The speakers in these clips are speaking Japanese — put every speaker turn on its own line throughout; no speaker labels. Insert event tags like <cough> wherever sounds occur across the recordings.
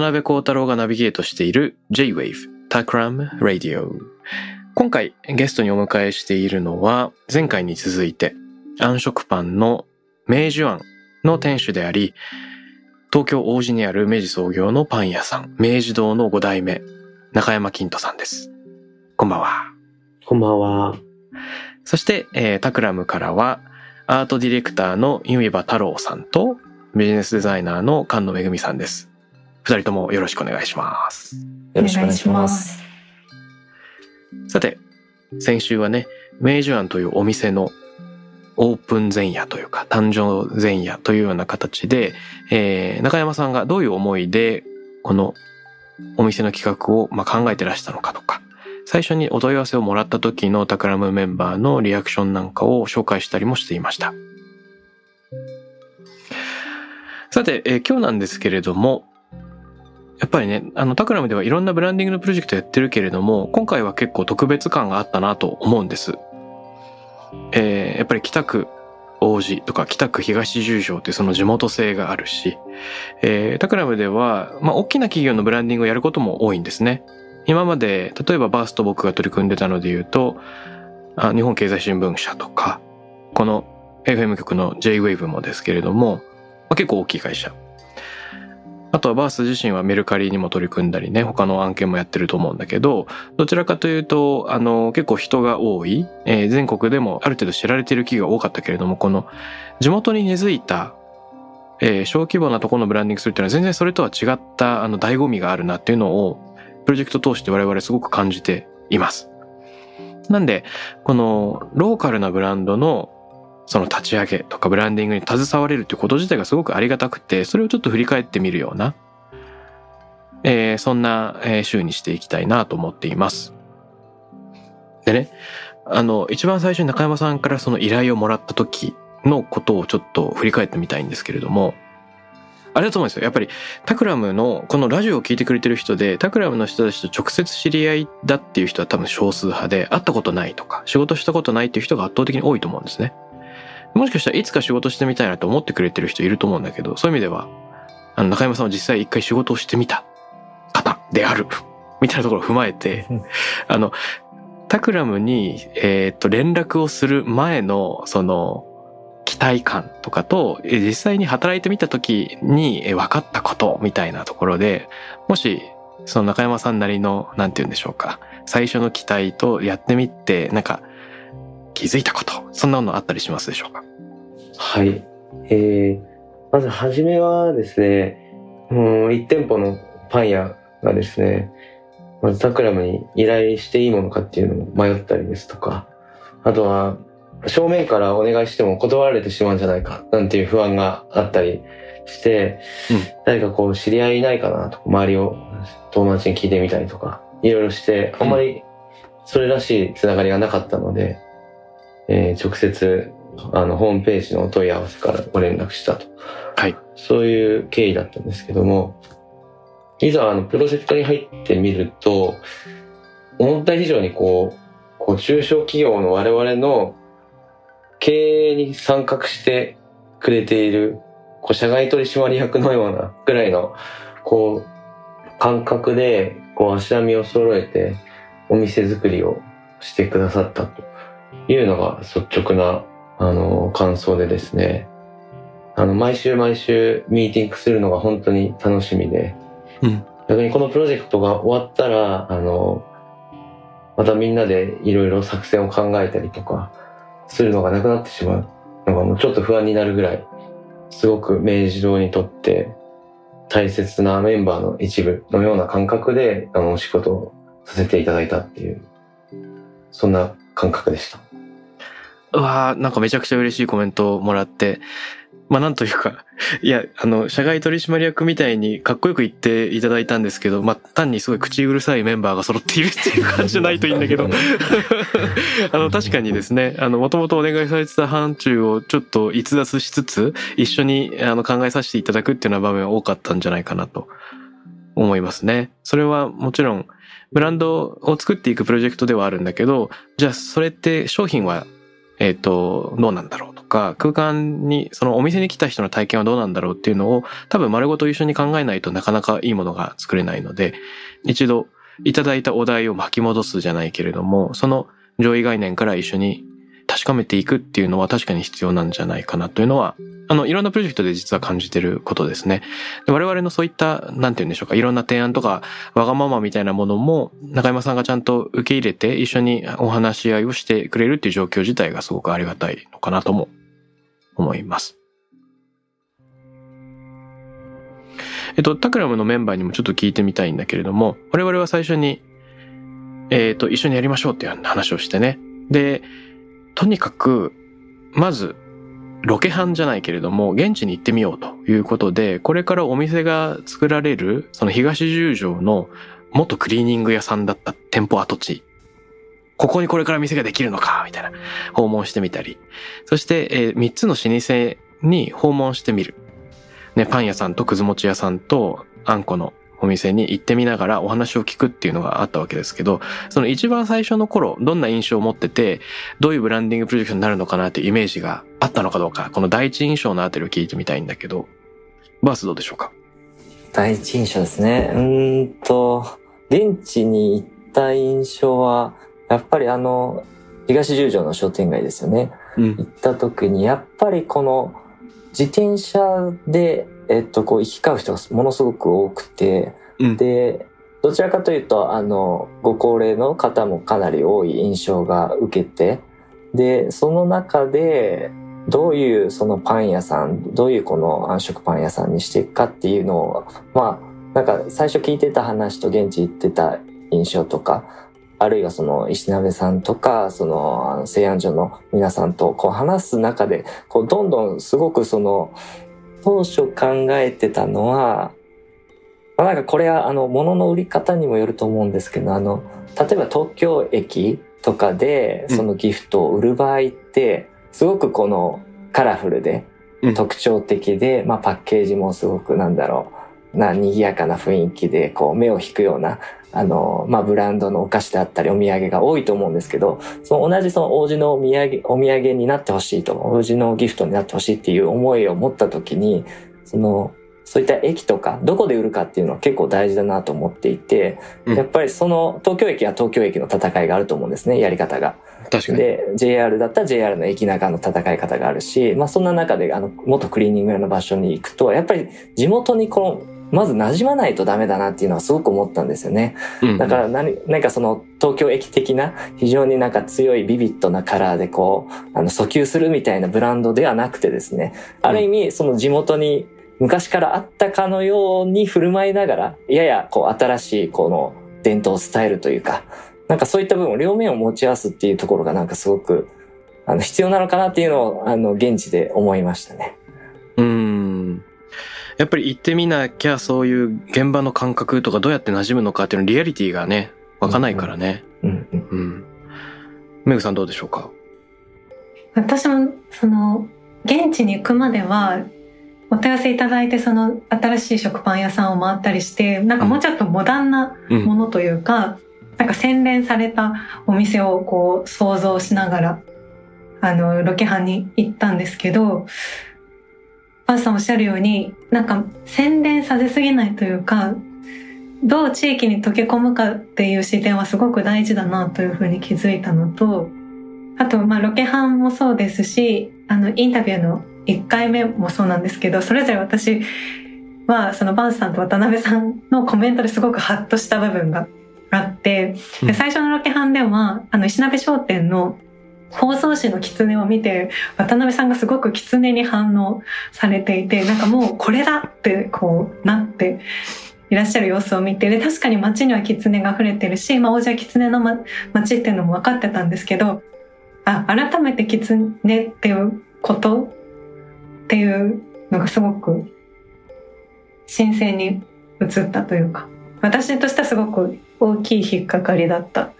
渡辺幸太郎がナビゲートしている J-Wave Takram Radio 今回ゲストにお迎えしているのは前回に続いて暗食パンの明治庵の店主であり東京王子にある明治創業のパン屋さん明治堂の5代目中山金人さんです。こんばんは。
こんばんは。
そして、えータクラムからはアートディレクターの弓場太郎さんとビジネスデザイナーの菅野めぐみさんです二人ともよろしくお願いします
よろしくお願いします。
さて、先週はね、明治庵というお店のオープン前夜というか、誕生前夜というような形で、えー中山さんがどういう思いで、このお店の企画を、まあ、考えてらしたのかとか、最初にお問い合わせをもらった時のタクラムメンバーのリアクションなんかを紹介したりもしていました。さて、えー今日なんですけれども、やっぱりね、あの、タクラムではいろんなブランディングのプロジェクトやってるけれども、今回は結構特別感があったなと思うんです。えーやっぱり北区王子とか北区東十条ってその地元性があるし、えータクラムでは、まあ、大きな企業のブランディングをやることも多いんですね。今まで、例えばバースと僕が取り組んでたので言うと、あ日本経済新聞社とか、この FM 局の J-Wave もですけれども、まあ、結構大きい会社。あとはバース自身はメルカリにも取り組んだりね、他の案件もやってると思うんだけど、どちらかというと、あの、結構人が多い、えー全国でもある程度知られている企業が多かったけれども、この地元に根付いた、えー小規模なところのブランディングするっていうのは全然それとは違った、あの、醍醐味があるなっていうのを、プロジェクト通して我々すごく感じています。なんで、この、ローカルなブランドのその立ち上げとかブランディングに携われるということ自体がすごくありがたくて、それをちょっと振り返ってみるような、えーそんなえ週にしていきたいなと思っています。でね、あの、一番最初に中山さんからその依頼をもらった時のことをちょっと振り返ってみたいんですけれども、あれだと思うんですよ。やっぱり、タクラムの、このラジオを聞いてくれてる人で、タクラムの人たちと直接知り合いだっていう人は多分少数派で、会ったことないとか、仕事したことないっていう人が圧倒的に多いと思うんですね。もしかしたらいつか仕事してみたいなと思ってくれてる人いると思うんだけど、そういう意味では、あの、中山さんは実際一回仕事をしてみた方である、<laughs> みたいなところを踏まえて、あの、タクラムに、えーっと、連絡をする前の、その、期待感とかと、実際に働いてみた時に分かったことみたいなところで、もし、その中山さんなりの、なんて言うんでしょうか、最初の期待とやってみて、なんか、気づいたこと、そんなものあったりしますでしょうか？
はい。えー、まずはじめはですね、もう1店舗のパン屋がですね、まずタクラムに依頼していいものかっていうのを迷ったりですとか、あとは正面からお願いしても断られてしまうんじゃないかなんていう不安があったりして、
うん
誰かこう知り合いいないかなと周りを友達に聞いてみたりとか、いろいろして、あんまりそれらしいつながりがなかったので、えー直接あの、ホームページのお問い合わせからご連絡したと。
はい。
そういう経緯だったんですけども、いざあの、プロジェクトに入ってみると、思った以上にこう、こう中小企業の我々の経営に参画してくれている、こう、社外取締役のようなぐらいの、こう、感覚で、こう、足並みを揃えて、お店作りをしてくださったというのが率直な、あの、感想でですね。あの、毎週毎週ミーティングするのが本当に楽しみで、
うん
逆にこのプロジェクトが終わったら、あの、またみんなでいろいろ作戦を考えたりとかするのがなくなってしまうのがもうちょっと不安になるぐらいすごく明治堂にとって大切なメンバーの一部のような感覚であのお仕事をさせていただいたっていうそんな感覚でした。
うわなんかめちゃくちゃ嬉しいコメントをもらって、まあなんというか、<laughs> いや、あの、社外取締役みたいにかっこよく言っていただいたんですけど、まあ単にすごい口うるさいメンバーが揃っているっていう感じじゃないといいんだけど、<laughs> あの、確かにですね、あの、もともとお願いされてた範疇をちょっと逸脱しつつ、一緒にあの考えさせていただくっていうような場面は多かったんじゃないかなと思いますね。それはもちろん、ブランドを作っていくプロジェクトではあるんだけど、じゃあそれって商品は、えっ、と、どうなんだろうとか、空間に、そのお店に来た人の体験はどうなんだろうっていうのを、多分丸ごと一緒に考えないとなかなかいいものが作れないので、一度いただいたお題を巻き戻すじゃないけれども、その上位概念から一緒に確かめていくっていうのは確かに必要なんじゃないかなというのは、あの、いろんなプロジェクトで実は感じてることですね。我々のそういった、なんて言うんでしょうか、いろんな提案とか、わがままみたいなものも、中山さんがちゃんと受け入れて、一緒にお話し合いをしてくれるっていう状況自体がすごくありがたいのかなとも思います。えっと、タクラムのメンバーにもちょっと聞いてみたいんだけれども、我々は最初に、えっと、一緒にやりましょうっていう話をしてね。で、とにかく、まず、ロケハンじゃないけれども、現地に行ってみようということで、これからお店が作られる、その東十条の元クリーニング屋さんだった店舗跡地。ここにこれから店ができるのか、みたいな、訪問してみたり。そして、えー、3つの老舗に訪問してみる。ね、パン屋さんとくず餅屋さんとあんこのお店に行ってみながらお話を聞くっていうのがあったわけですけど、その一番最初の頃、どんな印象を持ってて、どういうブランディングプロジェクトになるのかなっていうイメージがあったのかどうか、この第一印象のあたりを聞いてみたいんだけど、バースどうでしょうか？
第一印象ですね。うーんと、現地に行った印象は、やっぱりあの、東十条の商店街ですよね。
うん
行った時に、やっぱりこの、自転車で、えっと、こう、行き交う人がものすごく多くて、
うん。
で、どちらかというと、あの、ご高齢の方もかなり多い印象が受けて、で、その中で、どういうそのパン屋さん、どういうこの暗食パン屋さんにしていくかっていうのを、まあ、なんか最初聞いてた話と現地行ってた印象とか、あるいはその石鍋さんとか、その製案所の皆さんとこう話す中で、こうどんどんすごくその、当初考えてたのは、まあ、なんかこれはあの物の売り方にもよると思うんですけど、あの、例えば東京駅とかで
うん。
そのギフトを売る場合って、すごくこのカラフルで
うん。
特徴的で、まあパッケージもすごくなんだろう、な、賑やかな雰囲気で、こう目を引くような、あの、まあブランドのお菓子であったりお土産が多いと思うんですけど、その同じその王子のお土産、お土産になってほしいと、王子のギフトになってほしいっていう思いを持った時に、その、そういった駅とか、どこで売るかっていうのは結構大事だなと思っていて、
うん
やっぱりその東京駅は東京駅の戦いがあると思うんですね、やり方が。
確かに。
で、JR だったら JR の駅中の戦い方があるし、まあそんな中で、あの、元クリーニング屋の場所に行くと、やっぱり地元にこの、まず馴染まないとダメだなっていうのはすごく思ったんですよね。
うん
だから何、なんかその東京駅的な非常になんか強いビビッドなカラーでこう、あの訴求するみたいなブランドではなくてですね、ある意味その地元に昔からあったかのように振る舞いながら、ややこう新しいこの伝統を伝えるというか、なんかそういった部分を両面を持ち合わすっていうところがなんかすごくあの必要なのかなっていうのをあの現地で思いましたね。
うん。やっぱり行ってみなきゃそういう現場の感覚とかどうやって馴染むのかっていうのリアリティがね、わかんないからね。
うんうん
うん。メグさんどうでしょうか？
私もその現地に行くまではお問い合わせいただいてその新しい食パン屋さんを回ったりしてなんかもうちょっとモダンな
うん
ものというか、なんか洗練されたお店をこう想像しながらあのロケハンに行ったんですけどパンさんおっしゃるようになんか洗練させすぎないというかどう地域に溶け込むかっていう視点はすごく大事だなというふうに気づいたのとあと、まあ、ロケハンもそうですし、あの、インタビューの1回目もそうなんですけど、それぞれ私は、そのバンスさんと渡辺さんのコメントですごくハッとした部分があって、
うん。
で最初のロケハンでは、あの、石鍋商店の包装紙の狐を見て、渡辺さんがすごく狐に反応されていて、なんかもうこれだってこうなっていらっしゃる様子を見て、で、確かに街には狐が溢れてるし、まあ、王子は狐の、ま、街っていうのも分かってたんですけど、あ、改めて狐っていうことっていうのがすごく新鮮に映ったというか、私としてはすごく大きい引っかかりだった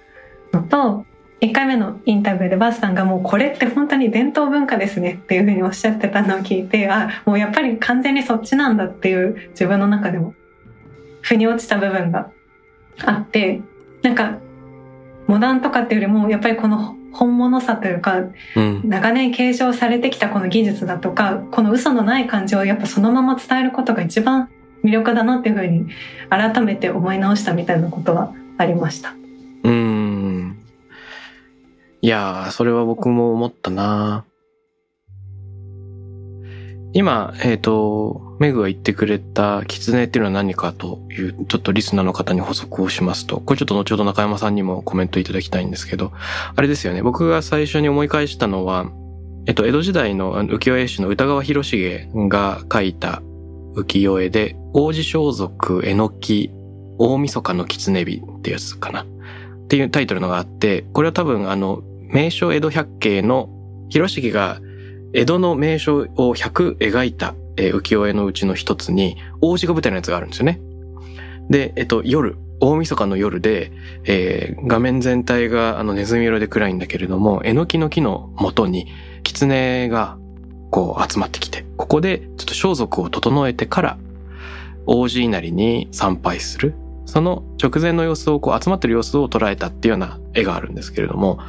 のと、1回目のインタビューでバースさんがもうこれって本当に伝統文化ですねっていうふうにおっしゃってたのを聞いて、あ、もうやっぱり完全にそっちなんだっていう自分の中でも腑に落ちた部分があって、なんかモダンとかっていうよりもやっぱりこの本物さというか
うん。
長年継承されてきたこの技術だとかこの嘘のない感じをやっぱそのまま伝えることが一番魅力だなっていうふうに改めて思い直したみたいなことはありました。
いやー、それは僕も思ったな。今、えっ、と、メグが言ってくれた狐っていうのは何かという、ちょっとリスナーの方に補足をしますと、これちょっと後ほど中山さんにもコメントいただきたいんですけど、あれですよね、僕が最初に思い返したのは、えっと、江戸時代の浮世絵師の歌川広重が書いた浮世絵で、王子装束、えのき、大晦日の狐火ってやつかな。っていうタイトルのがあって、これは多分あの、名所江戸百景の広重が江戸の名所を100描いた、浮世絵のうちの一つに、王子が舞台のやつがあるんですよね。で、えっと、夜、大晦日の夜で、えー画面全体があのネズミ色で暗いんだけれども、えのきの木の元に、狐がこう集まってきて、ここでちょっと装束を整えてから、王子稲荷に参拝する。その直前の様子をこう集まってる様子を捉えたっていうような絵があるんですけれども、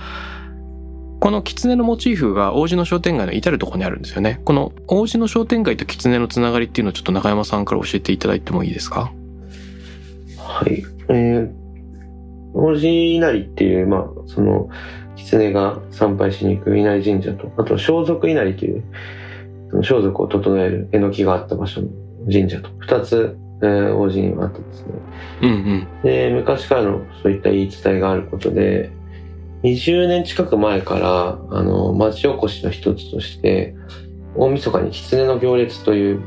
この狐のモチーフが王子の商店街の至るところにあるんですよね。この王子の商店街と狐のつながりっていうのをちょっと中山さんから教えていただいてもいいですか？
はい。えー、王子稲荷っていう、まあ、その、狐が参拝しに行く稲荷神社と、あと、装束稲荷という、その装束を整えるえのきがあった場所の神社と、二つ、えー、王子にはあったんですね。
うんうん。
で、昔からのそういった言い伝えがあることで、20年近く前から、あの、町おこしの一つとして、大晦日に狐の行列という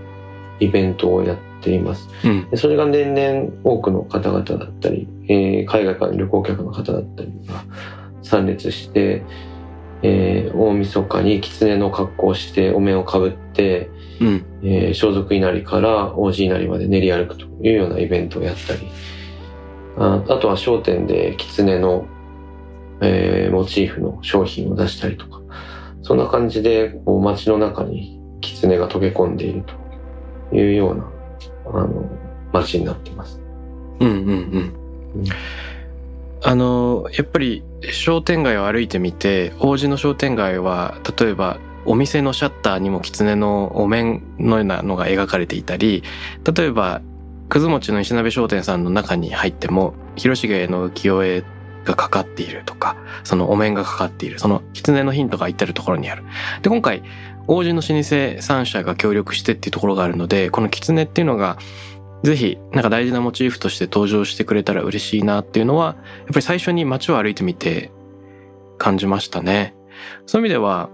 イベントをやっています。
うん。
でそれが年々多くの方々だったり、えー海外からの旅行客の方だったりが参列して、えー大晦日に狐の格好をしてお面をかぶって、
うん。
えー装束稲荷から王子稲荷まで練り歩くというようなイベントをやったり、ああとは商店で狐の、えーモチーフの商品を出したりとか、そんな感じでこう街の中に狐が溶け込んでいるというような、あの、街になっています。
うんうんうん。あの、やっぱり商店街を歩いてみて、王子の商店街は、例えばお店のシャッターにも狐のお面のようなのが描かれていたり、例えば、くず餅の石鍋商店さんの中に入っても、広重の浮世絵がかかっているとか、そのお面がかかっている、その狐のヒントが至るところにある。で、今回、王子の老舗3社が協力してっていうところがあるので、この狐っていうのが、ぜひ、なんか大事なモチーフとして登場してくれたら嬉しいなっていうのは、やっぱり最初に街を歩いてみて感じましたね。そういう意味では、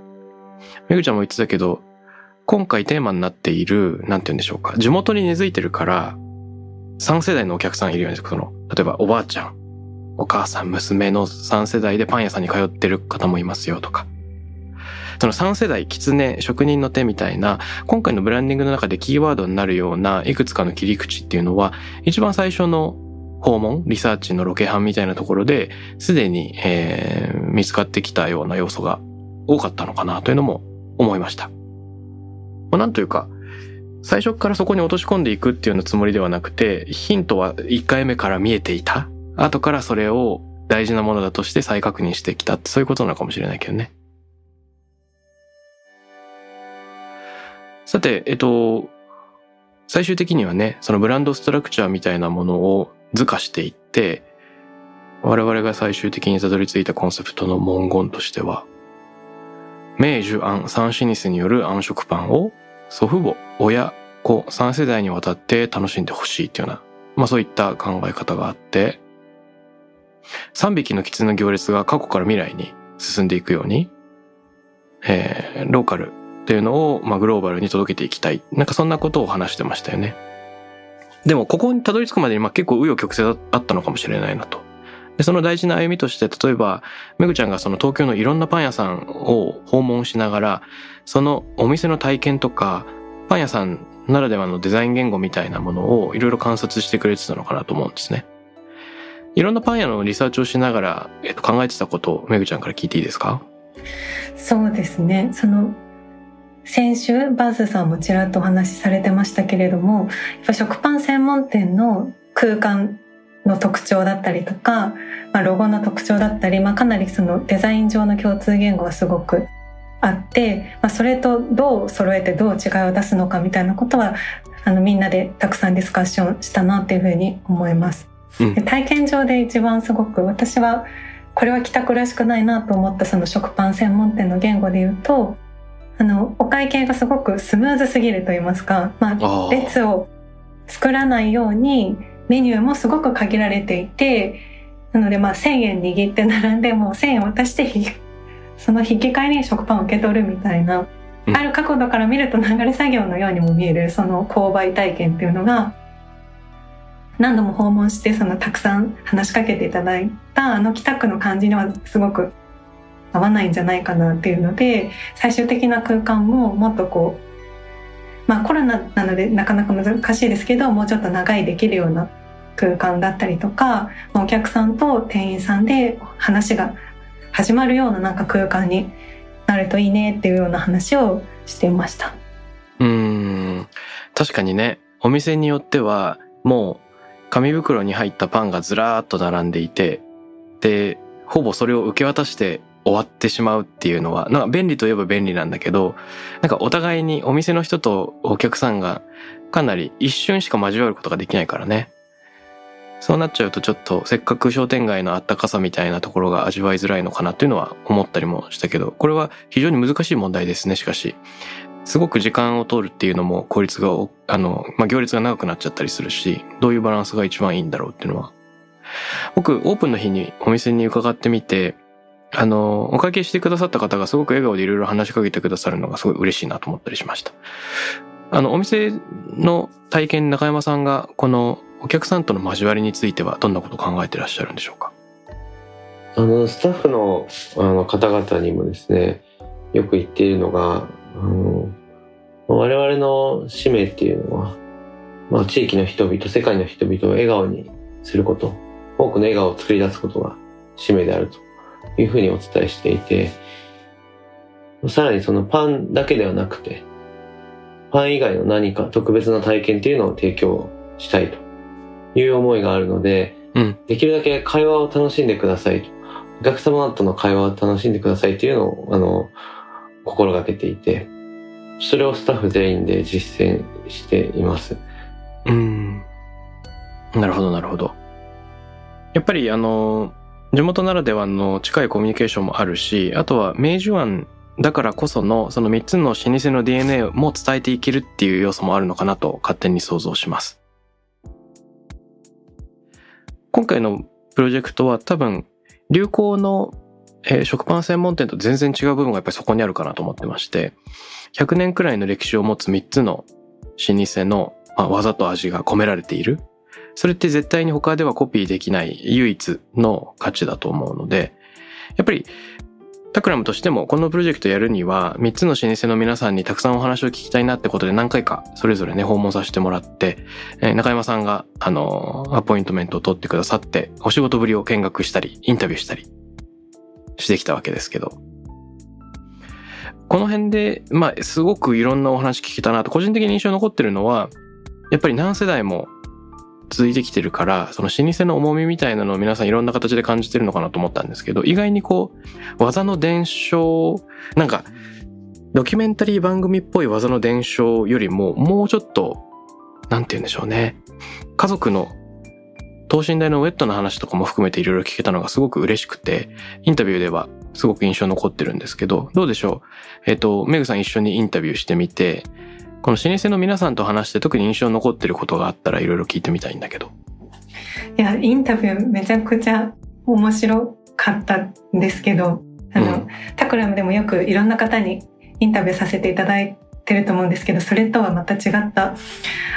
めぐちゃんも言ってたけど、今回テーマになっている、なんて言うんでしょうか、地元に根付いてるから、3世代のお客さんいるようですその、例えばおばあちゃん、お母さん、娘の3世代でパン屋さんに通ってる方もいますよとか。その3世代、狐、職人の手みたいな、今回のブランディングの中でキーワードになるようないくつかの切り口っていうのは、一番最初の訪問、リサーチのロケハンみたいなところで、すでに、えー見つかってきたような要素が多かったのかなというのも思いました。まあ、なんというか、最初からそこに落とし込んでいくっていうようなつもりではなくて、ヒントは1回目から見えていた。後からそれを大事なものだとして再確認してきたってそういうことなのかもしれないけどね。さて、えっと、最終的にはね、そのブランドストラクチャーみたいなものを図化していって、我々が最終的にたどり着いたコンセプトの文言としては、明寿庵三シニスによる暗食パンを祖父母、親、子三世代にわたって楽しんでほしいっていうような、まあそういった考え方があって、3匹の狐の行列が過去から未来に進んでいくように、えー、ローカルっていうのを、まあ、グローバルに届けていきたい。なんかそんなことを話してましたよね。でも、ここにたどり着くまでに、まあ、結構紆余曲折あったのかもしれないなと。で、その大事な歩みとして、例えば、めぐちゃんがその東京のいろんなパン屋さんを訪問しながら、そのお店の体験とか、パン屋さんならではのデザイン言語みたいなものをいろいろ観察してくれてたのかなと思うんですね。いろんなパン屋のリサーチをしながら、えっと、考えてたことをめぐちゃんから聞いていいですか？
そうですね。その、先週、バースさんもちらっとお話しされてましたけれども、やっぱ食パン専門店の空間の特徴だったりとか、まあ、ロゴの特徴だったり、まあ、かなりそのデザイン上の共通言語がすごくあって、まあ、それとどう揃えてどう違いを出すのかみたいなことはあのみんなでたくさんディスカッションしたなっていうふうに思います。うん、体験上で一番すごく私はこれは帰宅らしくないなと思ったその食パン専門店の言語で言うとあのお会計がすごくスムーズすぎると言いますか、まあ、列を作らないようにメニューもすごく限られていてなのでまあ1000円握って並んでも1000円渡してその引き換えに食パンを受け取るみたいな、うん、ある角度から見ると流れ作業のようにも見えるその購買体験っていうのが何度も訪問してそのたくさん話しかけていただいたあの北区の感じにはすごく合わないんじゃないかなっていうので最終的な空間ももっとこうまあコロナなのでなかなか難しいですけどもうちょっと長いできるような空間だったりとかお客さんと店員さんで話が始まるようななんか空間になるといいねっていうような話をしていました。
うん。確かにね、お店によってはもう紙袋に入ったパンがずらーっと並んでいて、で、ほぼそれを受け渡して終わってしまうっていうのは、なんか便利といえば便利なんだけど、なんかお互いにお店の人とお客さんがかなり一瞬しか交わることができないからね。そうなっちゃうとちょっとせっかく商店街のあったかさみたいなところが味わいづらいのかなっていうのは思ったりもしたけど、これは非常に難しい問題ですね、しかし。すごく時間を通るっていうのも効率が、あの、まあ、行列が長くなっちゃったりするし、どういうバランスが一番いいんだろうっていうのは。僕、オープンの日にお店に伺ってみて、あの、お会計してくださった方がすごく笑顔でいろいろ話しかけてくださるのがすごい嬉しいなと思ったりしました。あの、お店の体験、中山さんがこのお客さんとの交わりについてはどんなことを考えてらっしゃるんでしょうか？
あのスタッフのあの方々にもですねよく言っているのがあの我々の使命っていうのは、まあ、地域の人々世界の人々を笑顔にすること多くの笑顔を作り出すことが使命であるというふうにお伝えしていてさらにそのパンだけではなくてパン以外の何か特別な体験っていうのを提供したいという思いがあるので、うん、できるだけ会話を楽しんでくださいと。お客様との会話を楽しんでくださいっていうのを、あの、心がけていて、それをスタッフ全員で実践しています。
うん。なるほど、なるほど。やっぱりあの、地元ならではの近いコミュニケーションもあるし、あとは明治湾だからこそのその3つの老舗の DNA も伝えていけるっていう要素もあるのかなと勝手に想像します。今回のプロジェクトは多分流行の、えー、食パン専門店と全然違う部分がやっぱりそこにあるかなと思ってまして、100年くらいの歴史を持つ3つの老舗の、まあ、技と味が込められている。それって絶対に他ではコピーできない唯一の価値だと思うので、やっぱりタクラムとしてもこのプロジェクトやるには3つの老舗の皆さんにたくさんお話を聞きたいなってことで何回かそれぞれね訪問させてもらって、中山さんがあのアポイントメントを取ってくださってお仕事ぶりを見学したりインタビューしたりしてきたわけですけどこの辺でまあすごくいろんなお話聞けたなと個人的に印象に残ってるのはやっぱり何世代も続いてきてるから、その老舗の重みみたいなのを皆さんいろんな形で感じてるのかなと思ったんですけど、意外にこう、技の伝承、なんか、ドキュメンタリー番組っぽい技の伝承よりも、もうちょっと、なんて言うんでしょうね。家族の等身大のウェットな話とかも含めていろいろ聞けたのがすごく嬉しくて、インタビューではすごく印象残ってるんですけど、どうでしょう？えっ、ー、と、メグさん一緒にインタビューしてみて、この老舗の皆さんと話して特に印象に残ってることがあったらいろいろ聞いてみたいんだけど。
いや、インタビューめちゃくちゃ面白かったんですけど、あの、
うん
タクラムでもよくいろんな方にインタビューさせていただいてると思うんですけど、それとはまた違った、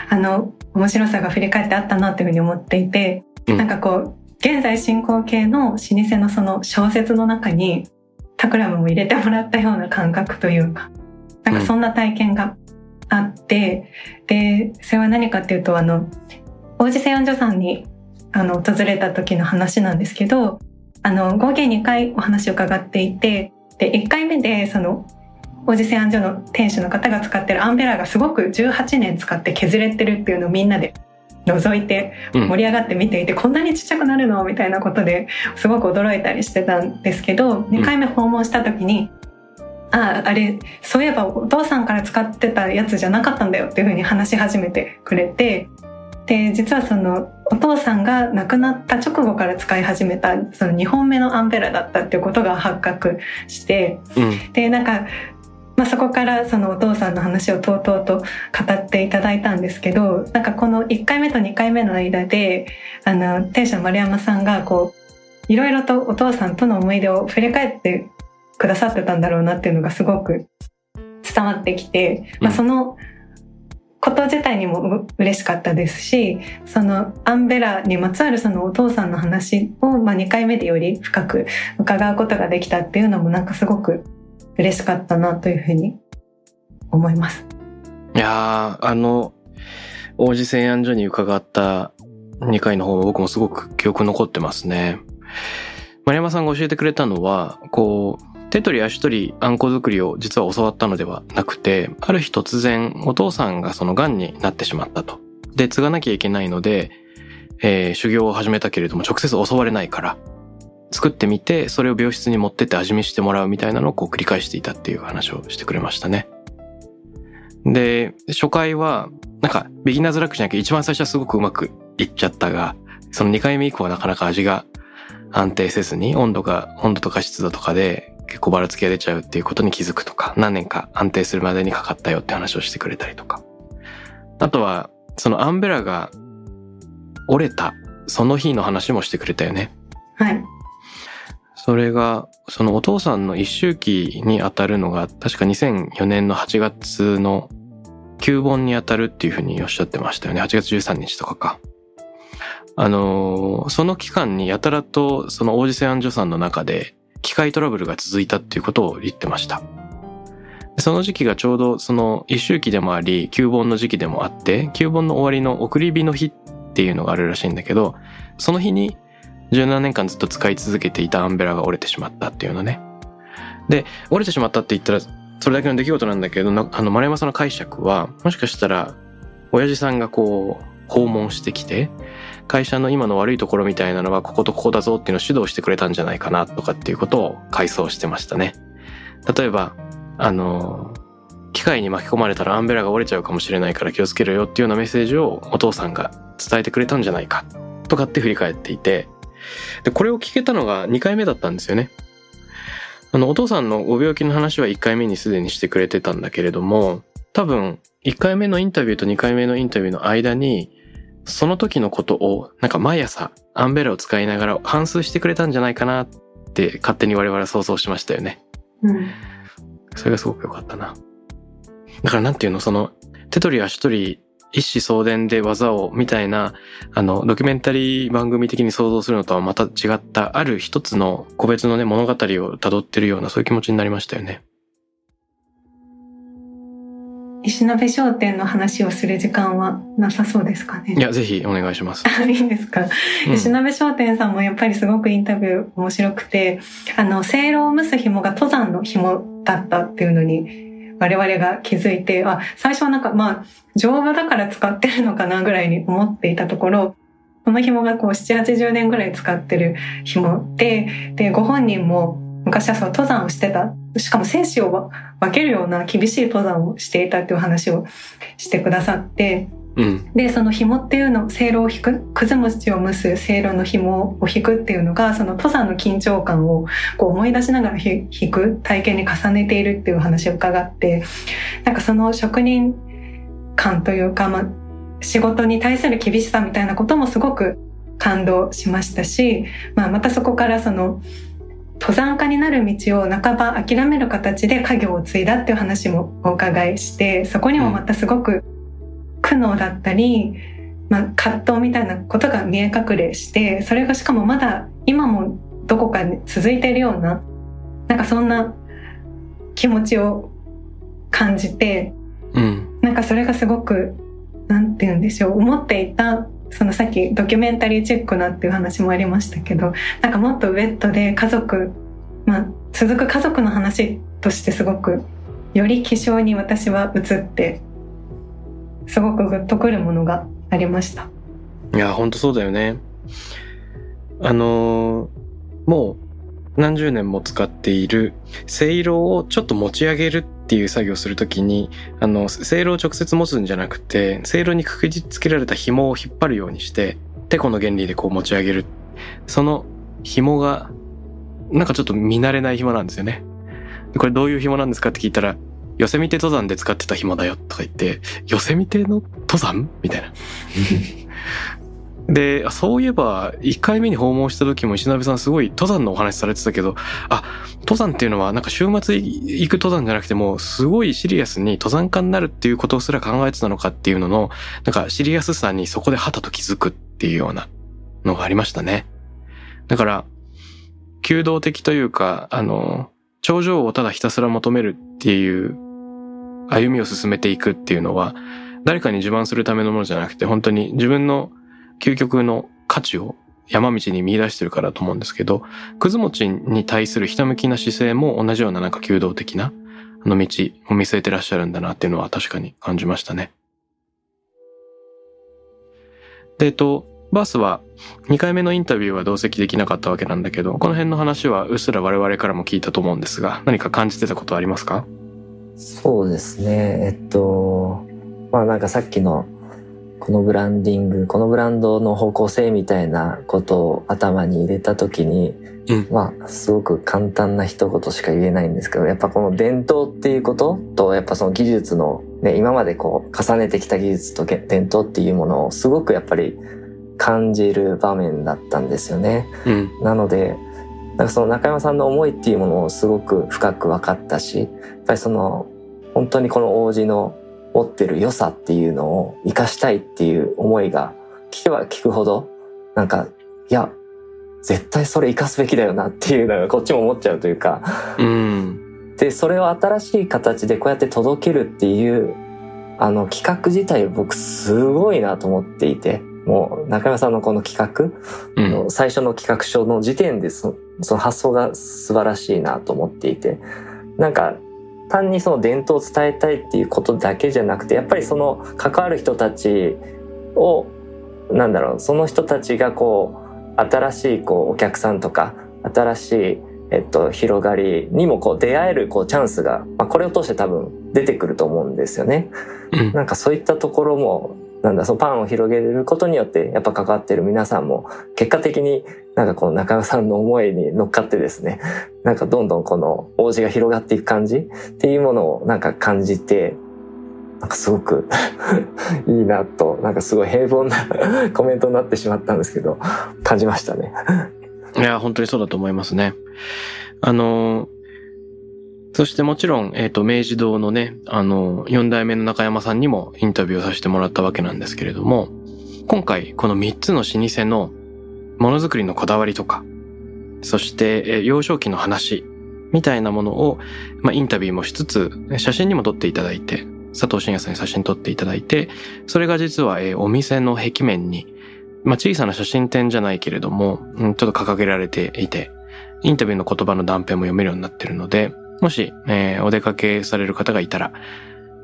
あの、面白さが振り返ってあったなというふうに思っていて、
うん。
なんかこう、現在進行形の老舗のその小説の中に、タクラムも入れてもらったような感覚というか、なんかそんな体験があって、で、それは何かっていうと、あの、王子製案所さんにあの訪れた時の話なんですけど、あの、合計2回お話を伺っていて、で、1回目で、その、王子製案所の店主の方が使ってるアンベラがすごく18年使って削れてるっていうのをみんなで覗いて
うん。
盛り上がって見ていて、こんなにちっちゃくなるの？みたいなことですごく驚いたりしてたんですけど、2回目訪問した時に、ああ、あれ、そういえばお父さんから使ってたやつじゃなかったんだよっていうふうに話し始めてくれて、で、実はその、お父さんが亡くなった直後から使い始めた、その2本目のアンベラだったっていうことが発覚して、
うん。
で、なんか、まあ、そこからそのお父さんの話をとうとうと語っていただいたんですけど、なんかこの1回目と2回目の間で、あの、店主の丸山さんがこう、いろいろとお父さんとの思い出を振り返ってくださってたんだろうなっていうのがすごく伝わってきて、まあ、
うん。
そのこと自体にもう嬉しかったですし、そのアンベラにまつわるそのお父さんの話を、まあ、2回目でより深く伺うことができたっていうのもなんかすごく嬉しかったなというふうに思います。
いやー、あの、王子製案所に伺った2回の方も僕もすごく記憶残ってますね。丸山さんが教えてくれたのは、こう、手取り足取りあんこ作りを実は教わったのではなくて、ある日突然お父さんがその癌になってしまったと。で、継がなきゃいけないので、えー修行を始めたけれども直接教われないから、作ってみて、それを病室に持ってって味見してもらうみたいなのをこう繰り返していたっていう話をしてくれましたね。で、初回は、なんか、ビギナーズラックじゃなきゃ一番最初はすごくうまくいっちゃったが、その2回目以降はなかなか味が安定せずに、温度が、温度とか湿度とかで結構ばらつきが出ちゃうっていうことに気づくとか、何年か安定するまでにかかったよって話をしてくれたりとか。あとは、そのアンベラが折れた、その日の話もしてくれたよね。
はい。
それが、そのお父さんの一周期に当たるのが、確か2004年の8月の旧盆に当たるっていうふうにおっしゃってましたよね。8月13日とかか。あのその期間にやたらとその王子製案所さんの中で機械トラブルが続いたっていうことを言ってました。その時期がちょうどその一周期でもあり、旧盆の時期でもあって、旧盆の終わりの送り火の日っていうのがあるらしいんだけど、その日に17年間ずっと使い続けていたアンベラが折れてしまったっていうのね。で、折れてしまったって言ったら、それだけの出来事なんだけど、あの、丸山さんの解釈は、もしかしたら、親父さんがこう、訪問してきて、会社の今の悪いところみたいなのは、こことここだぞっていうのを指導してくれたんじゃないかな、とかっていうことを回想してましたね。例えば、あの、機械に巻き込まれたらアンベラが折れちゃうかもしれないから気をつけろよっていうようなメッセージをお父さんが伝えてくれたんじゃないか、とかって振り返っていて、で、これを聞けたのが2回目だったんですよね。あの、お父さんのご病気の話は1回目にすでにしてくれてたんだけれども、多分、1回目のインタビューと2回目のインタビューの間に、その時のことを、なんか毎朝、アンベラを使いながら反数してくれたんじゃないかなって勝手に我々は想像しましたよね。
うん。
それがすごく良かったな。だからなんていうの、その、手取り足取り、一子相伝で技を、みたいな、あの、ドキュメンタリー番組的に想像するのとはまた違った、ある一つの個別のね、物語を辿ってるような、そういう気持ちになりましたよね。
石鍋商店の話をする時間はなさそうですかね？
いや、ぜひお願いします。
いいんですか、
うん
石鍋商店さんもやっぱりすごくインタビュー面白くて、あの、せいろを蒸す紐が登山の紐だったっていうのに、我々が気づいて、あ、最初はなんかまあ、丈夫だから使ってるのかなぐらいに思っていたところ、この紐がこう7、80年ぐらい使ってる紐で、で、ご本人も昔はそう登山をしてた。しかも生死を分けるような厳しい登山をしていたっていう話をしてくださって、
うん。
で、その紐っていうの、せいろを引く、くず餅を蒸すせいろの紐を引くっていうのが、その登山の緊張感をこう思い出しながら引く体験に重ねているっていう話を伺って、なんかその職人感というか、まあ、仕事に対する厳しさみたいなこともすごく感動しましたし、まあ、またそこからその登山家になる道を半ば諦める形で家業を継いだっていう話もお伺いしてそこにもまたすごく苦悩だったり、まあ、葛藤みたいなことが見え隠れしてそれがしかもまだ今もどこかに続いているようななんかそんな気持ちを感じて、
うん、
なんかそれがすごくなんて言うんでしょう思っていたそのさっきドキュメンタリーチックなっていう話もありましたけどなんかもっとウェットで家族、まあ、続く家族の話としてすごくより気象に私は映ってすごくグッとくるものがありました
いや本当そうだよねあのー、もう何十年も使っているせいろをちょっと持ち上げるっていう作業をするときに、あの、せいろを直接持つんじゃなくて、せいろにくくりつけられた紐を引っ張るようにして、てこの原理でこう持ち上げる。その紐が、なんかちょっと見慣れない紐なんですよね。これどういう紐なんですかって聞いたら、ヨセミテ登山で使ってた紐だよとか言って、ヨセミテの登山？みたいな。<laughs> で、そういえば、1回目に訪問した時も石鍋さんすごい登山のお話されてたけど、あ、登山っていうのはなんか週末行く登山じゃなくても、すごいシリアスに登山家になるっていうことすら考えてたのかっていうのの、なんかシリアスさにそこではたと気づくっていうようなのがありましたね。だから、弓道的というか、あの、頂上をただひたすら求めるっていう歩みを進めていくっていうのは、誰かに自慢するためのものじゃなくて、本当に自分の究極の価値を山道に見出してるからと思うんですけど、くず餅に対するひたむきな姿勢も同じようななんか弓道的なあの道を見据えてらっしゃるんだなっていうのは確かに感じましたね。で、えっと、バースは2回目のインタビューは同席できなかったわけなんだけど、この辺の話はうっすら我々からも聞いたと思うんですが、何か感じてたことありますか？
そうですね。えっと、まあなんかさっきのこのブランディングこのブランドの方向性みたいなことを頭に入れた時に、うん、まあすごく簡単な一言しか言えないんですけどやっぱこの伝統っていうこととやっぱその技術の、ね、今までこう重ねてきた技術と伝統っていうものをすごくやっぱり感じる場面だったんですよね。うん、なのでなんかその中山さんの思いっていうものをすごく深く分かったしやっぱりその本当にこの王子の持ってる良さっていうのを活かしたいっていう思いが聞けば聞くほど、なんか、いや、絶対それ活かすべきだよなっていうのがこっちも思っちゃうというか。
うん。
で、それを新しい形でこうやって届けるっていう、あの企画自体僕すごいなと思っていて、もう中山さんのこの企画の最初の企画書の時点でその発想が素晴らしいなと思っていて、なんか単にその伝統を伝えたいっていうことだけじゃなくてやっぱりその関わる人たちをなんだろうその人たちがこう新しいこうお客さんとか新しいえっと、広がりにもこう出会えるこうチャンスが、まあ、これを通して多分出てくると思うんですよね。うん、なんかそういったところもなんだ、そのパンを広げることによって、やっぱ関わってる皆さんも、結果的になんかこの中野さんの思いに乗っかってですね、なんかどんどんこの王子が広がっていく感じっていうものをなんか感じて、なんかすごく <laughs> いいなと、なんかすごい平凡な <laughs> コメントになってしまったんですけど、感じましたね。
いや、本当にそうだと思いますね。あの、そしてもちろん、えっ、ー、と、明治堂のね、あの、四代目の中山さんにもインタビューをさせてもらったわけなんですけれども、今回、この三つの老舗のものづくりのこだわりとか、そして、え幼少期の話、みたいなものを、まあ、インタビューもしつつ、写真にも撮っていただいて、佐藤真也さんに写真撮っていただいて、それが実は、えお店の壁面に、まあ、小さな写真展じゃないけれども、うん、ちょっと掲げられていて、インタビューの言葉の断片も読めるようになってるので、もし、えー、お出かけされる方がいたら、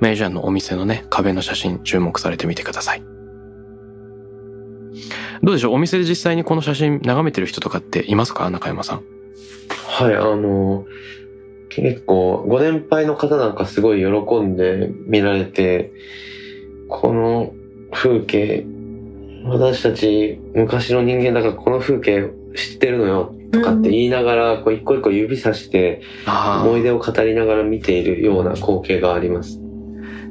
メイジャーのお店のね、壁の写真注目されてみてください。どうでしょう？お店で実際にこの写真眺めてる人とかっていますか？中山さん。
はい、あの、結構、ご年配の方なんかすごい喜んで見られて、この風景、私たち昔の人間だからこの風景知ってるのよとかって言いながら、こう一個一個指さして、思い出を語りながら見ているような光景があります。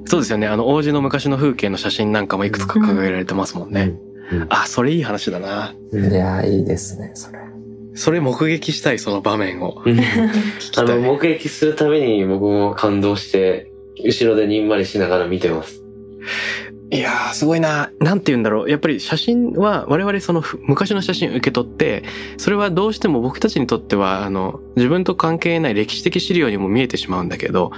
そうですよね。あの、王子の昔の風景の写真なんかもいくつか掲げられてますもんね。
うん
あ、それいい話だな。
いや、いいですね、それ。
それ目撃したい、その場面を。
あの、目撃するために僕も感動して、後ろでにんまりしながら見てます。
いやー、すごいな。なんて言うんだろう。やっぱり写真は、我々そのふ昔の写真受け取って、それはどうしても僕たちにとっては、あの、自分と関係ない歴史的資料にも見えてしまうんだけど、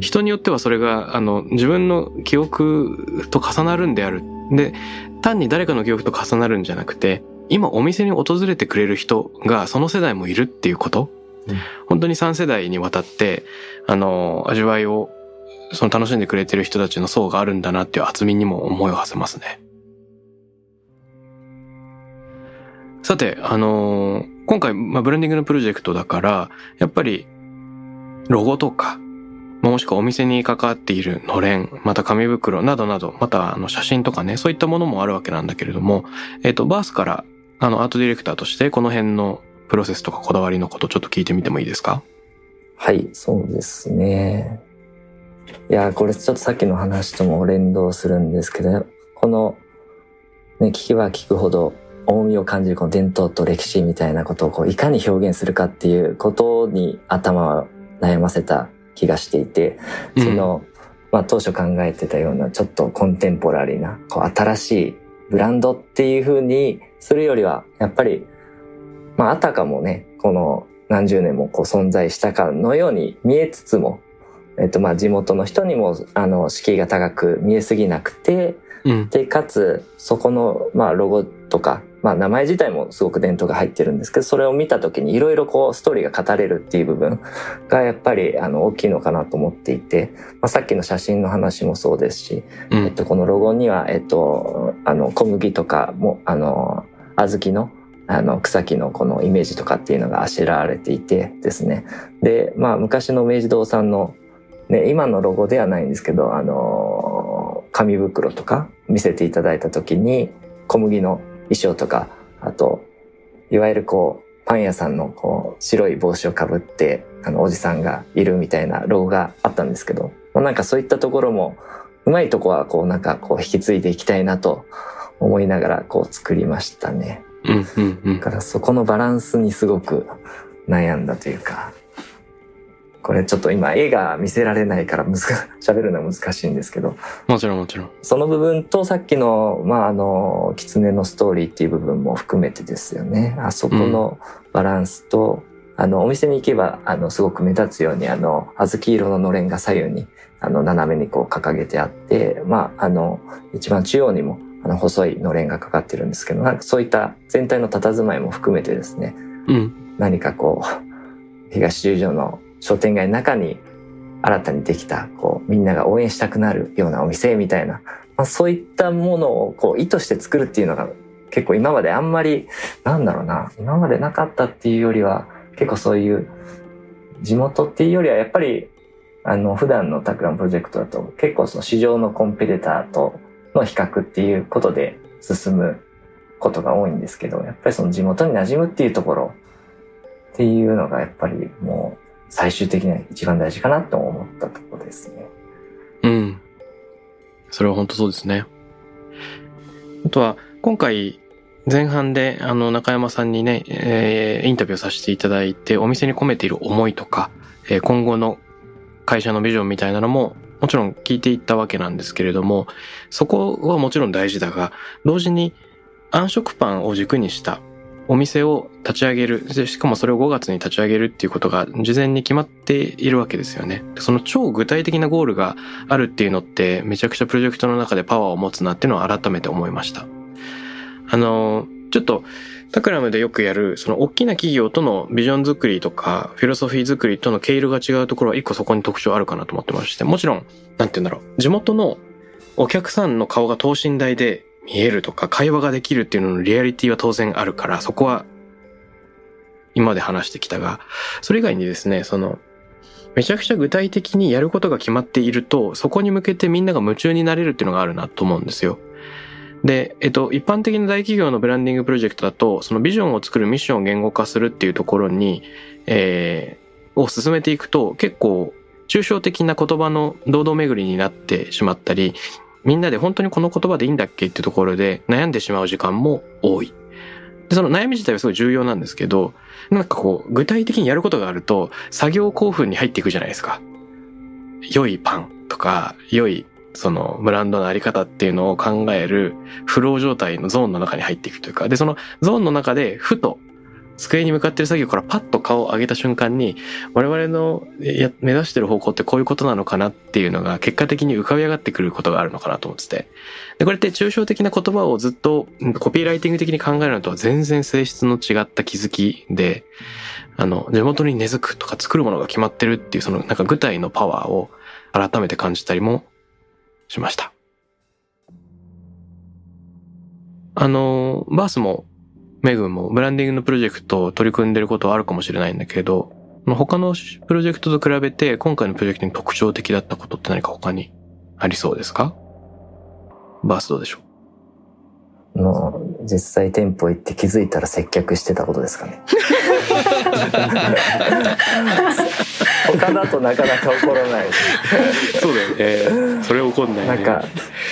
人によってはそれが、あの、自分の記憶と重なるんである。で、単に誰かの記憶と重なるんじゃなくて、今お店に訪れてくれる人がその世代もいるっていうこと、
うん
本当に3世代にわたって、あの、味わいを、その楽しんでくれてる人たちの層があるんだなっていう厚みにも思いを馳せますね。さて、あのー今回、まあ、ブランディングのプロジェクトだから、やっぱり、ロゴとか、もしくはお店に関わっているのれん、また紙袋などなど、またあの写真とかね、そういったものもあるわけなんだけれども、えっ、と、バースから、あの、アートディレクターとして、この辺のプロセスとかこだわりのことちょっと聞いてみてもいいですか？
はい、そうですね。いや、これちょっとさっきの話とも連動するんですけど、この、ね、聞けば聞くほど、重みを感じるこの伝統と歴史みたいなことをこういかに表現するかっていうことに頭を悩ませた気がしていて、その、まあ当初考えてたようなちょっとコンテンポラリーな、こう新しいブランドっていう風にするよりは、やっぱり、まああたかもね、この何十年もこう存在したかのように見えつつも、えっとまあ地元の人にもあの敷居が高く見えすぎなくて、
うん。
で、かつ、そこの、まあ、ロゴとか、まあ、名前自体もすごく伝統が入ってるんですけど、それを見た時にいろいろこう、ストーリーが語れるっていう部分が、やっぱり、あの、大きいのかなと思っていて、まあ、さっきの写真の話もそうですし、
うん。
えっと、このロゴには、えっと、あの、小麦とかも、あの、小豆の、あの、草木のこのイメージとかっていうのがあしらわれていてですね。で、まあ、昔の明治堂さんの、ね、今のロゴではないんですけど、あの、紙袋とか見せていただいた時に、小麦の衣装とか、あと、いわゆるこう、パン屋さんのこう、白い帽子をかぶって、あの、おじさんがいるみたいなロゴがあったんですけど、まあ、なんかそういったところも、うまいとこはこう、なんかこう、引き継いでいきたいなと思いながら、こう、作りましたね。
うん。うん。うん
だからそこのバランスにすごく悩んだというか、これちょっと今絵が見せられないから難し <laughs> 喋るのは難しいんですけど、
もちろんもちろん。
その部分とさっきの、まあ、あの、狐のストーリーっていう部分も含めてですよね。あそこのバランスと、あの、お店に行けば、あの、すごく目立つように、あの、小豆色ののれんが左右に、あの、斜めにこう掲げてあって、まあ、あの、一番中央にも、あの、細いのれんがかかってるんですけど、なんかそういった全体の佇まいも含めてですね、
うん。
何かこう、東十条の商店街の中に新たにできた、こう、みんなが応援したくなるようなお店みたいな、まあ、そういったものをこう意図して作るっていうのが結構今まであんまり、なんだろうな、今までなかったっていうよりは、結構そういう地元っていうよりはやっぱり、あの、普段のタクランプロジェクトだと結構その市場のコンペテーターとの比較っていうことで進むことが多いんですけど、やっぱりその地元に馴染むっていうところっていうのがやっぱりもう最終的には一番大事かなと思ったところですね。
うん。それは本当そうですね。あとは、今回、前半で、あの、中山さんにね、えーインタビューさせていただいて、お店に込めている思いとか、えー今後の会社のビジョンみたいなのも、もちろん聞いていったわけなんですけれども、そこはもちろん大事だが、同時に暗食パンを軸にしたお店を立ち上げる、でしかもそれを5月に立ち上げるっていうことが事前に決まっているわけですよね。その超具体的なゴールがあるっていうのってめちゃくちゃプロジェクトの中でパワーを持つなっていうのを改めて思いました。あの、ちょっとタクラムでよくやる、その大きな企業とのビジョン作りとか、フィロソフィー作りとの毛色が違うところは一個そこに特徴あるかなと思ってまして、もちろん、なんて言うんだろう、地元のお客さんの顔が等身大で見えるとか、会話ができるっていうののリアリティは当然あるから、そこは今まで話してきたが、それ以外にですね、その、めちゃくちゃ具体的にやることが決まっていると、そこに向けてみんなが夢中になれるっていうのがあるなと思うんですよ。で、えっと、一般的な大企業のブランディングプロジェクトだと、そのビジョンを作るミッションを言語化するっていうところに、えー、を進めていくと、結構、抽象的な言葉の堂々巡りになってしまったり、みんなで本当にこの言葉でいいんだっけっていうところで悩んでしまう時間も多い。で、その悩み自体はすごい重要なんですけど、なんかこう、具体的にやることがあると、作業興奮に入っていくじゃないですか。良いパンとか、良い、その、ブランドのあり方っていうのを考える、フロー状態のゾーンの中に入っていくというか、で、そのゾーンの中で、ふと、机に向かってる作業からパッと顔を上げた瞬間に、我々のや目指してる方向ってこういうことなのかなっていうのが結果的に浮かび上がってくることがあるのかなと思ってて。で、これって抽象的な言葉をずっとコピーライティング的に考えるのとは全然性質の違った気づきで、あの、地元に根付くとか作るものが決まってるっていうそのなんか具体のパワーを改めて感じたりもしました。あの、バースもメグもブランディングのプロジェクトを取り組んでることはあるかもしれないんだけど、他のプロジェクトと比べて今回のプロジェクトに特徴的だったことって何か他にありそうですか？バースどうでしょう？
の実際店舗行って気づいたら接客してたことですかね。他だとなかなか起こらない。
そうだよね。それ起こんない、
ね、なんか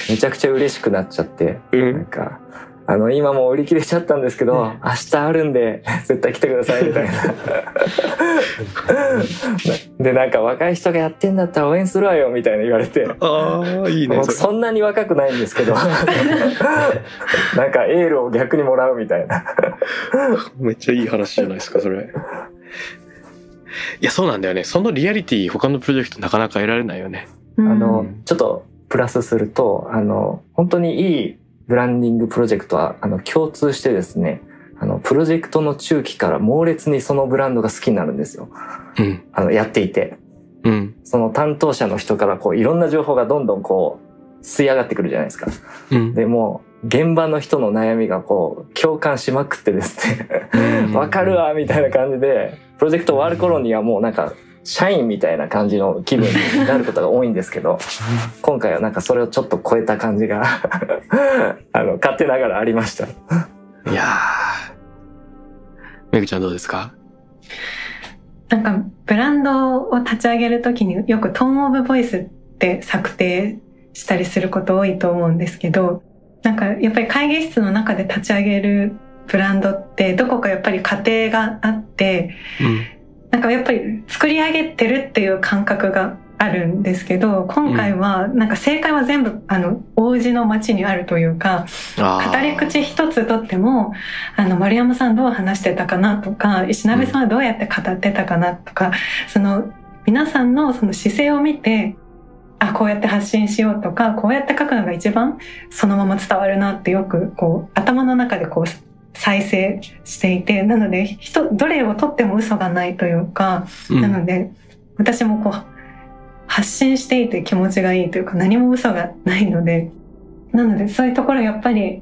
めちゃくちゃ嬉しくなっちゃって、
うん、
なんかあの、今もう売り切れちゃったんですけど、明日あるんで、<laughs> 絶対来てください、みたいな。<laughs> で、なんか若い人がやってんだったら応援するわよ、みたいな言われて。
ああ、いいね。
そんなに若くないんですけど、<laughs> なんかエールを逆にもらうみたいな。
めっちゃいい話じゃないですか、それ。いや、そうなんだよね。そのリアリティ、他のプロジェクトなかなか得られないよね。
あの、ちょっとプラスすると、あの、本当にいいブランディングプロジェクトは、あの、共通してですね、あの、プロジェクトの中期から猛烈にそのブランドが好きになるんですよ。
うん。
あの、やっていて。
うん。
その担当者の人からこう、いろんな情報がどんどんこう、吸い上がってくるじゃないですか。
うん。
でも、現場の人の悩みがこう、共感しまくってですね <laughs> わかるわみたいな感じで、プロジェクト終わる頃にはもうなんか、社員みたいな感じの気分になることが多いんですけど、<laughs> 今回はなんかそれをちょっと超えた感じが <laughs> あの、勝手ながらありました。い
やー。めぐちゃんどうですか？
なんか、ブランドを立ち上げるときによくトーンオブボイスって策定したりすること多いと思うんですけど、なんかやっぱり会議室の中で立ち上げるブランドってどこかやっぱり家庭があって、
うん
なんかやっぱり作り上げてるっていう感覚があるんですけど、今回はなんか正解は全部あの、王子の街にあるというか、語り口一つとっても、あの、丸山さんどう話してたかなとか、石鍋さんはどうやって語ってたかなとか、その、皆さんのその姿勢を見て、あ、こうやって発信しようとか、こうやって書くのが一番そのまま伝わるなってよく、こう、頭の中でこう、再生していて、なので、人、どれをとっても嘘がないというか、うん、なので、私もこう、発信していて気持ちがいいというか、何も嘘がないので、なので、そういうところやっぱり、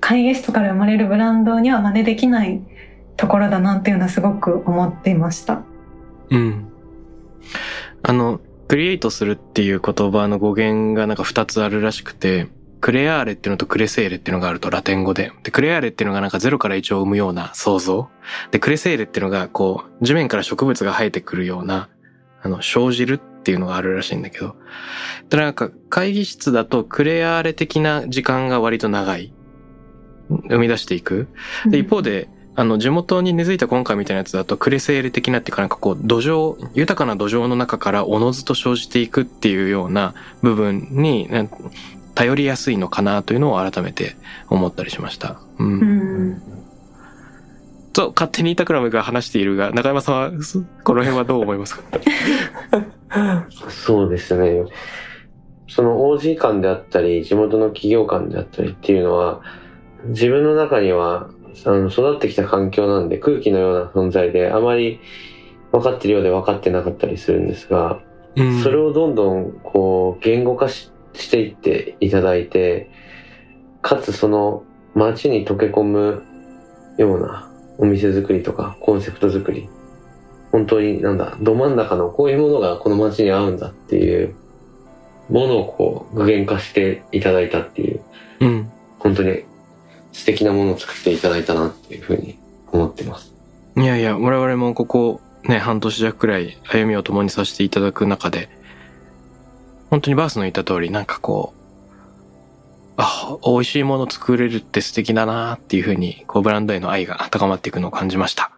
会議室から生まれるブランドには真似できないところだなっていうのはすごく思っていました。
うん。あの、クリエイトするっていう言葉の語源がなんか二つあるらしくて、クレアーレっていうのとクレセーレっていうのがあるとラテン語で。で、クレアーレっていうのがなんかゼロから1を生むような想像。で、クレセーレっていうのがこう、地面から植物が生えてくるような、あの、生じるっていうのがあるらしいんだけど。で、なんか会議室だとクレアーレ的な時間が割と長い。生み出していく。で、一方で、あの、地元に根付いた今回みたいなやつだと、クレセール的なっていうかなんかこう、土壌、豊かな土壌の中からおのずと生じていくっていうような部分に、頼りやすいのかなというのを改めて思ったりしました。うん。うんと、勝手に板倉ムが話しているが、中山さんは、この辺はどう思いますか？
そうですね。その OG 感であったり、地元の企業感であったりっていうのは、自分の中には、あの、育ってきた環境なんで空気のような存在で、あまり分かってるようで分かってなかったりするんですが、うん、それをどんどん、こう、言語化ししていっていただいて、かつその街に溶け込むようなお店作りとかコンセプト作り、本当になんだ、ど真ん中のこういうものがこの街に合うんだっていうものをこう具現化していただいたっていう、
うん、
本当に素敵なものを作っていただいたなっていうふうに思ってます。
いやいや、我々もここね、半年弱くらい歩みを共にさせていただく中で、本当にバースの言った通り、なんかこう、あ、美味しいもの作れるって素敵だなっていうふうに、こうブランドへの愛が高まっていくのを感じました。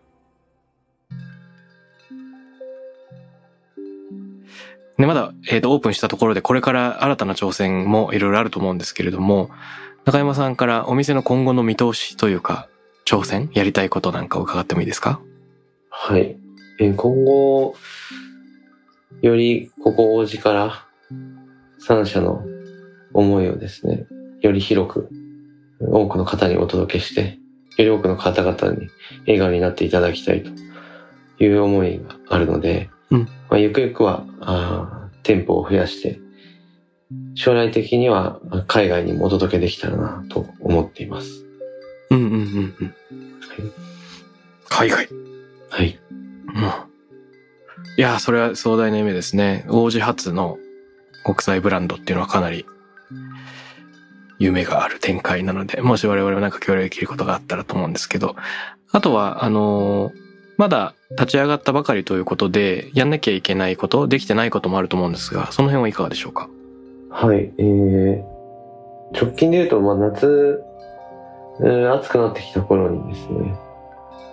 で、まだ、えっ、と、オープンしたところで、これから新たな挑戦もいろいろあると思うんですけれども、中山さんからお店の今後の見通しというか、挑戦やりたいことなんかを伺ってもいいですか？
はい。え今後、よりここ王子から三社の思いをですね、より広く多くの方にお届けして、より多くの方々に笑顔になっていただきたいという思いがあるので、
うん
まあ、ゆくゆくは店舗を増やして、将来的にはあ海外にもお届けできたらなと思っています。
うんうんうんうん。海外。
はい。
うん。いやー、それは壮大な夢ですね。王子初の国際ブランドっていうのはかなり夢がある展開なので、もし我々もなんか協力できることがあったらと思うんですけど、あとは、あのーまだ立ち上がったばかりということで、やんなきゃいけないこと、できてないこともあると思うんですが、その辺はいかがでしょうか？
はい、えー、直近で言うと、まあ、夏、えー暑くなってきた頃にですね、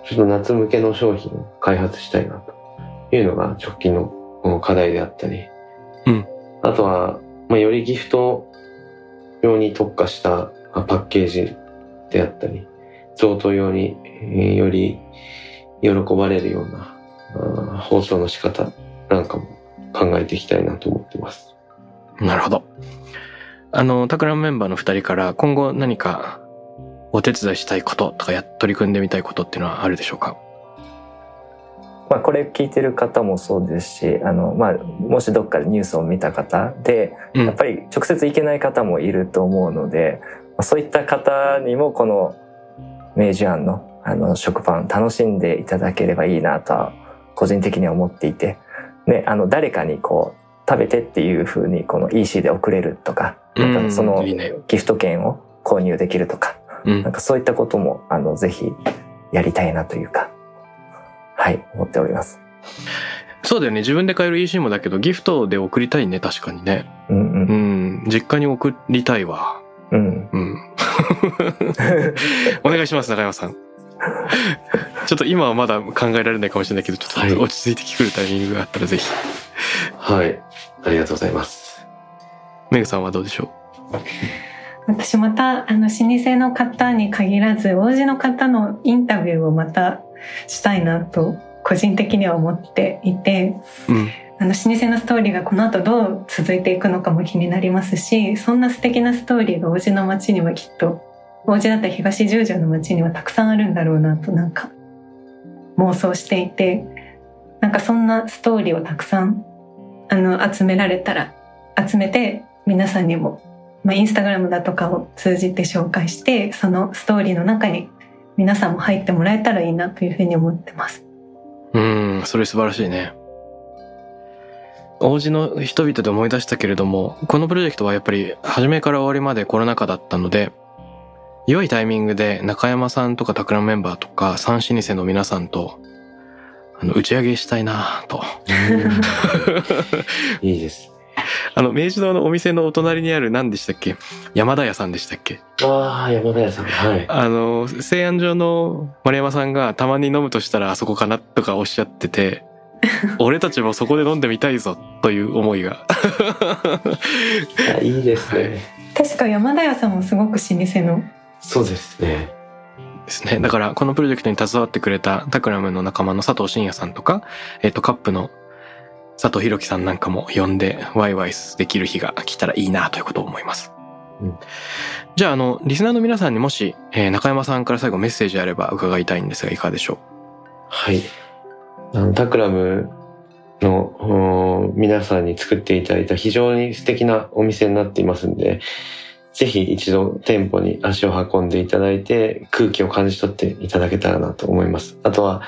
ちょっと夏向けの商品を開発したいなというのが直近のうん課題であったり、
うん
あとは、まあ、よりギフト用に特化したパッケージであったり、贈答用に、えより喜ばれるようなあ放送の仕方なんかも考えていきたいなと思ってます。
なるほど。あの、タクラムメンバーの二人から今後何かお手伝いしたいこととかや取り組んでみたいことっていうのはあるでしょうか？
まあ、これ聞いてる方もそうですしあの、まあ、もしどっかでニュースを見た方で
うん。
やっぱり直接行けない方もいると思うので、まあそういった方にもこの明治庵のあの食パン楽しんでいただければいいなとは個人的には思っていて、ね、あの誰かにこう食べてっていう風にこの EC で送れるとかなんかそのギフト券を購入できるとか
うん。
なんかそういったこともあのぜひやりたいなというかはい思っております。
そうだよね。自分で買える EC もだけど、ギフトで送りたいね、確かにね。
うんう
うんん、実家に送りたいわ。
うん
うん。<laughs> お願いします、中山さん。<laughs> ちょっと今はまだ考えられないかもしれないけど、ちょ
はい
っと落ち着いてくるタイミングがあったらぜひ。
はい。ありがとうございます。
メグさんはどうでしょ
私またあの老舗の方に限らず王子の方のインタビューをまたしたいなと個人的には思っていて
ううん。
あの老舗のストーリーがこの後どう続いていくのかも気になりますしそんな素敵なストーリーが王子の街にはきっと王子だったら東十条の街にはたくさんあるんだろうなとなんか妄想していてなんかそんなストーリーをたくさんあの集められたら集めて皆さんにも、まあ、インスタグラムだとかを通じて紹介してそのストーリーの中に皆さんも入ってもらえたらいいなというふうに思ってます。
うん、それ素晴らしいね。王子の人々で思い出したけれども、このプロジェクトはやっぱり初めから終わりまでコロナ禍だったので、良いタイミングで中山さんとかタクラムメンバーとか三老舗の皆さんと、あの、打ち上げしたいなと。<laughs>
いいです。<laughs>
あの、明治堂のお店のお隣にある何でしたっけ？山田屋さんでしたっけ？
ああ、山田屋さん。はい。
あの、西安城の丸山さんがたまに飲むとしたらあそこかなとかおっしゃってて、<laughs> 俺たちもそこで飲んでみたいぞという思いが。<laughs>
あいいですね。
確か山田屋さんもすごく老舗の
そうですね。
ですね。だから、このプロジェクトに携わってくれたタクラムの仲間の佐藤真也さんとか、えっ、と、カップの佐藤弘樹さんなんかも呼んで、ワイワイできる日が来たらいいなということを思います。
うん
じゃあ、あの、リスナーの皆さんにもし、えー中山さんから最後メッセージあれば伺いたいんですが、いかがでしょ
はい。あの、タクラムのお皆さんに作っていただいた非常に素敵なお店になっていますんで、ぜひ一度店舗に足を運んでいただいて空気を感じ取っていただけたらなと思います。あとは、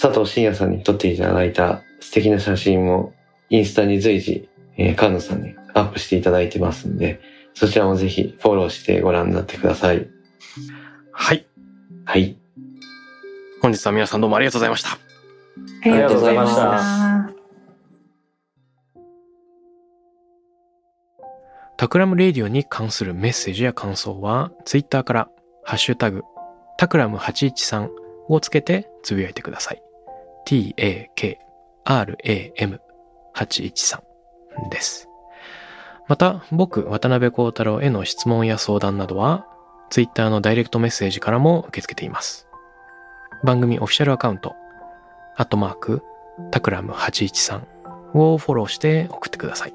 佐藤真也さんに撮っていただいた素敵な写真もインスタに随時、えー、菅野さんにアップしていただいてますんで、そちらもぜひフォローしてご覧になってください。
うはい。
はい。
本日は皆さんどうもありがとうございました。
あり
がとうございました
た。
Takram Radio に関するメッセージや感想は、ツイッターから、ハッシュタグ、 Takram813をつけてつぶやいてください。 TAKRAM813 です。また、僕、渡邉康太郎への質問や相談などは、ツイッターのダイレクトメッセージからも受け付けています。番組オフィシャルアカウント、アットマーク、タクラム813をフォローして送ってください。